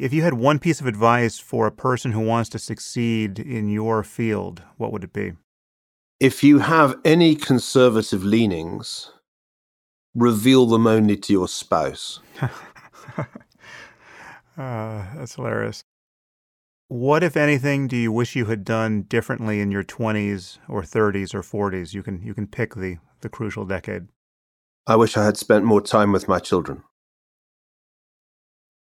If you had one piece of advice for a person who wants to succeed in your field, what would it be? If you have any conservative leanings, reveal them only to your spouse. uh, that's hilarious. What, if anything, do you wish you had done differently in your 20s or 30s or 40s? You can you can pick the the crucial decade. I wish I had spent more time with my children.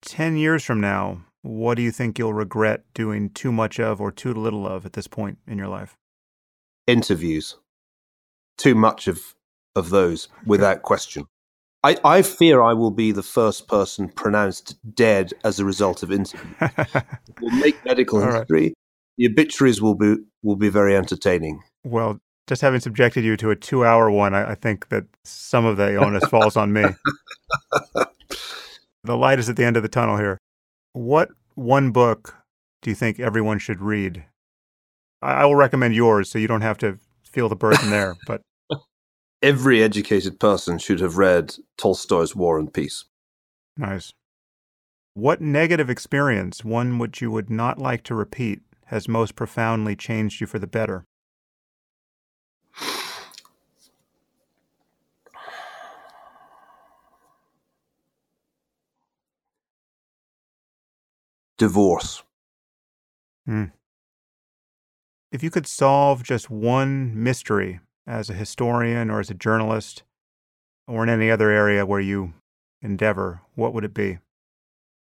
10 years from now, what do you think you'll regret doing too much of or too little of at this point in your life? Interviews. Too much of of those without question. I, I fear I will be the first person pronounced dead as a result of interview. we'll make medical All right. history. The obituaries will be will be very entertaining. Well, just having subjected you to a two hour one, I, I think that some of the onus falls on me. The light is at the end of the tunnel here. What one book do you think everyone should read? I, I will recommend yours so you don't have to feel the burden there, but Every educated person should have read Tolstoy's War and Peace. nice. What negative experience, one which you would not like to repeat, has most profoundly changed you for the better? Divorce. Hmm. If you could solve just one mystery as a historian or as a journalist or in any other area where you endeavor, what would it be?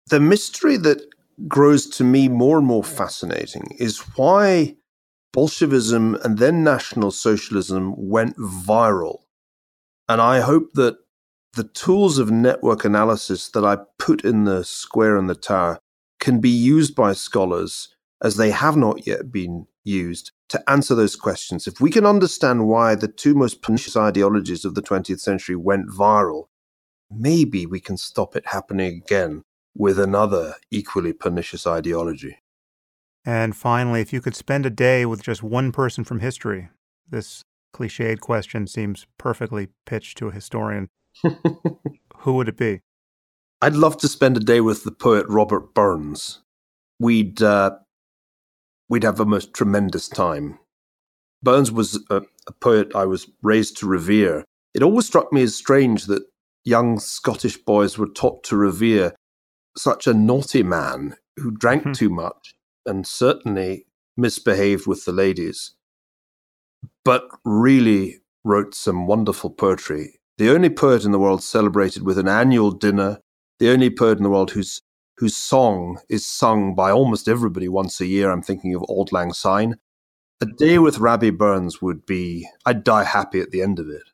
The mystery that grows to me more and more fascinating is why Bolshevism and then National Socialism went viral. And I hope that the tools of network analysis that I put in the square and the tower can be used by scholars as they have not yet been used to answer those questions. If we can understand why the two most pernicious ideologies of the 20th century went viral, maybe we can stop it happening again with another equally pernicious ideology. And finally, if you could spend a day with just one person from history, this cliched question seems perfectly pitched to a historian. Who would it be? I'd love to spend a day with the poet Robert Burns. We'd uh, we'd have a most tremendous time. Burns was a, a poet I was raised to revere. It always struck me as strange that young Scottish boys were taught to revere such a naughty man who drank Hmm. too much and certainly misbehaved with the ladies, but really wrote some wonderful poetry. The only poet in the world celebrated with an annual dinner, the only poet in the world whose whose song is sung by almost everybody once a year. I'm thinking of Auld Lang Syne. A day with Rabbie Burns would be, I'd die happy at the end of it.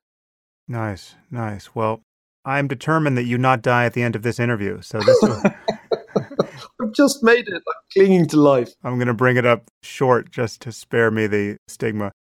Nice, nice. Well, I'm determined that you not die at the end of this interview. So this I've just made it. I'm clinging to life. I'm going to bring it up short just to spare me the stigma.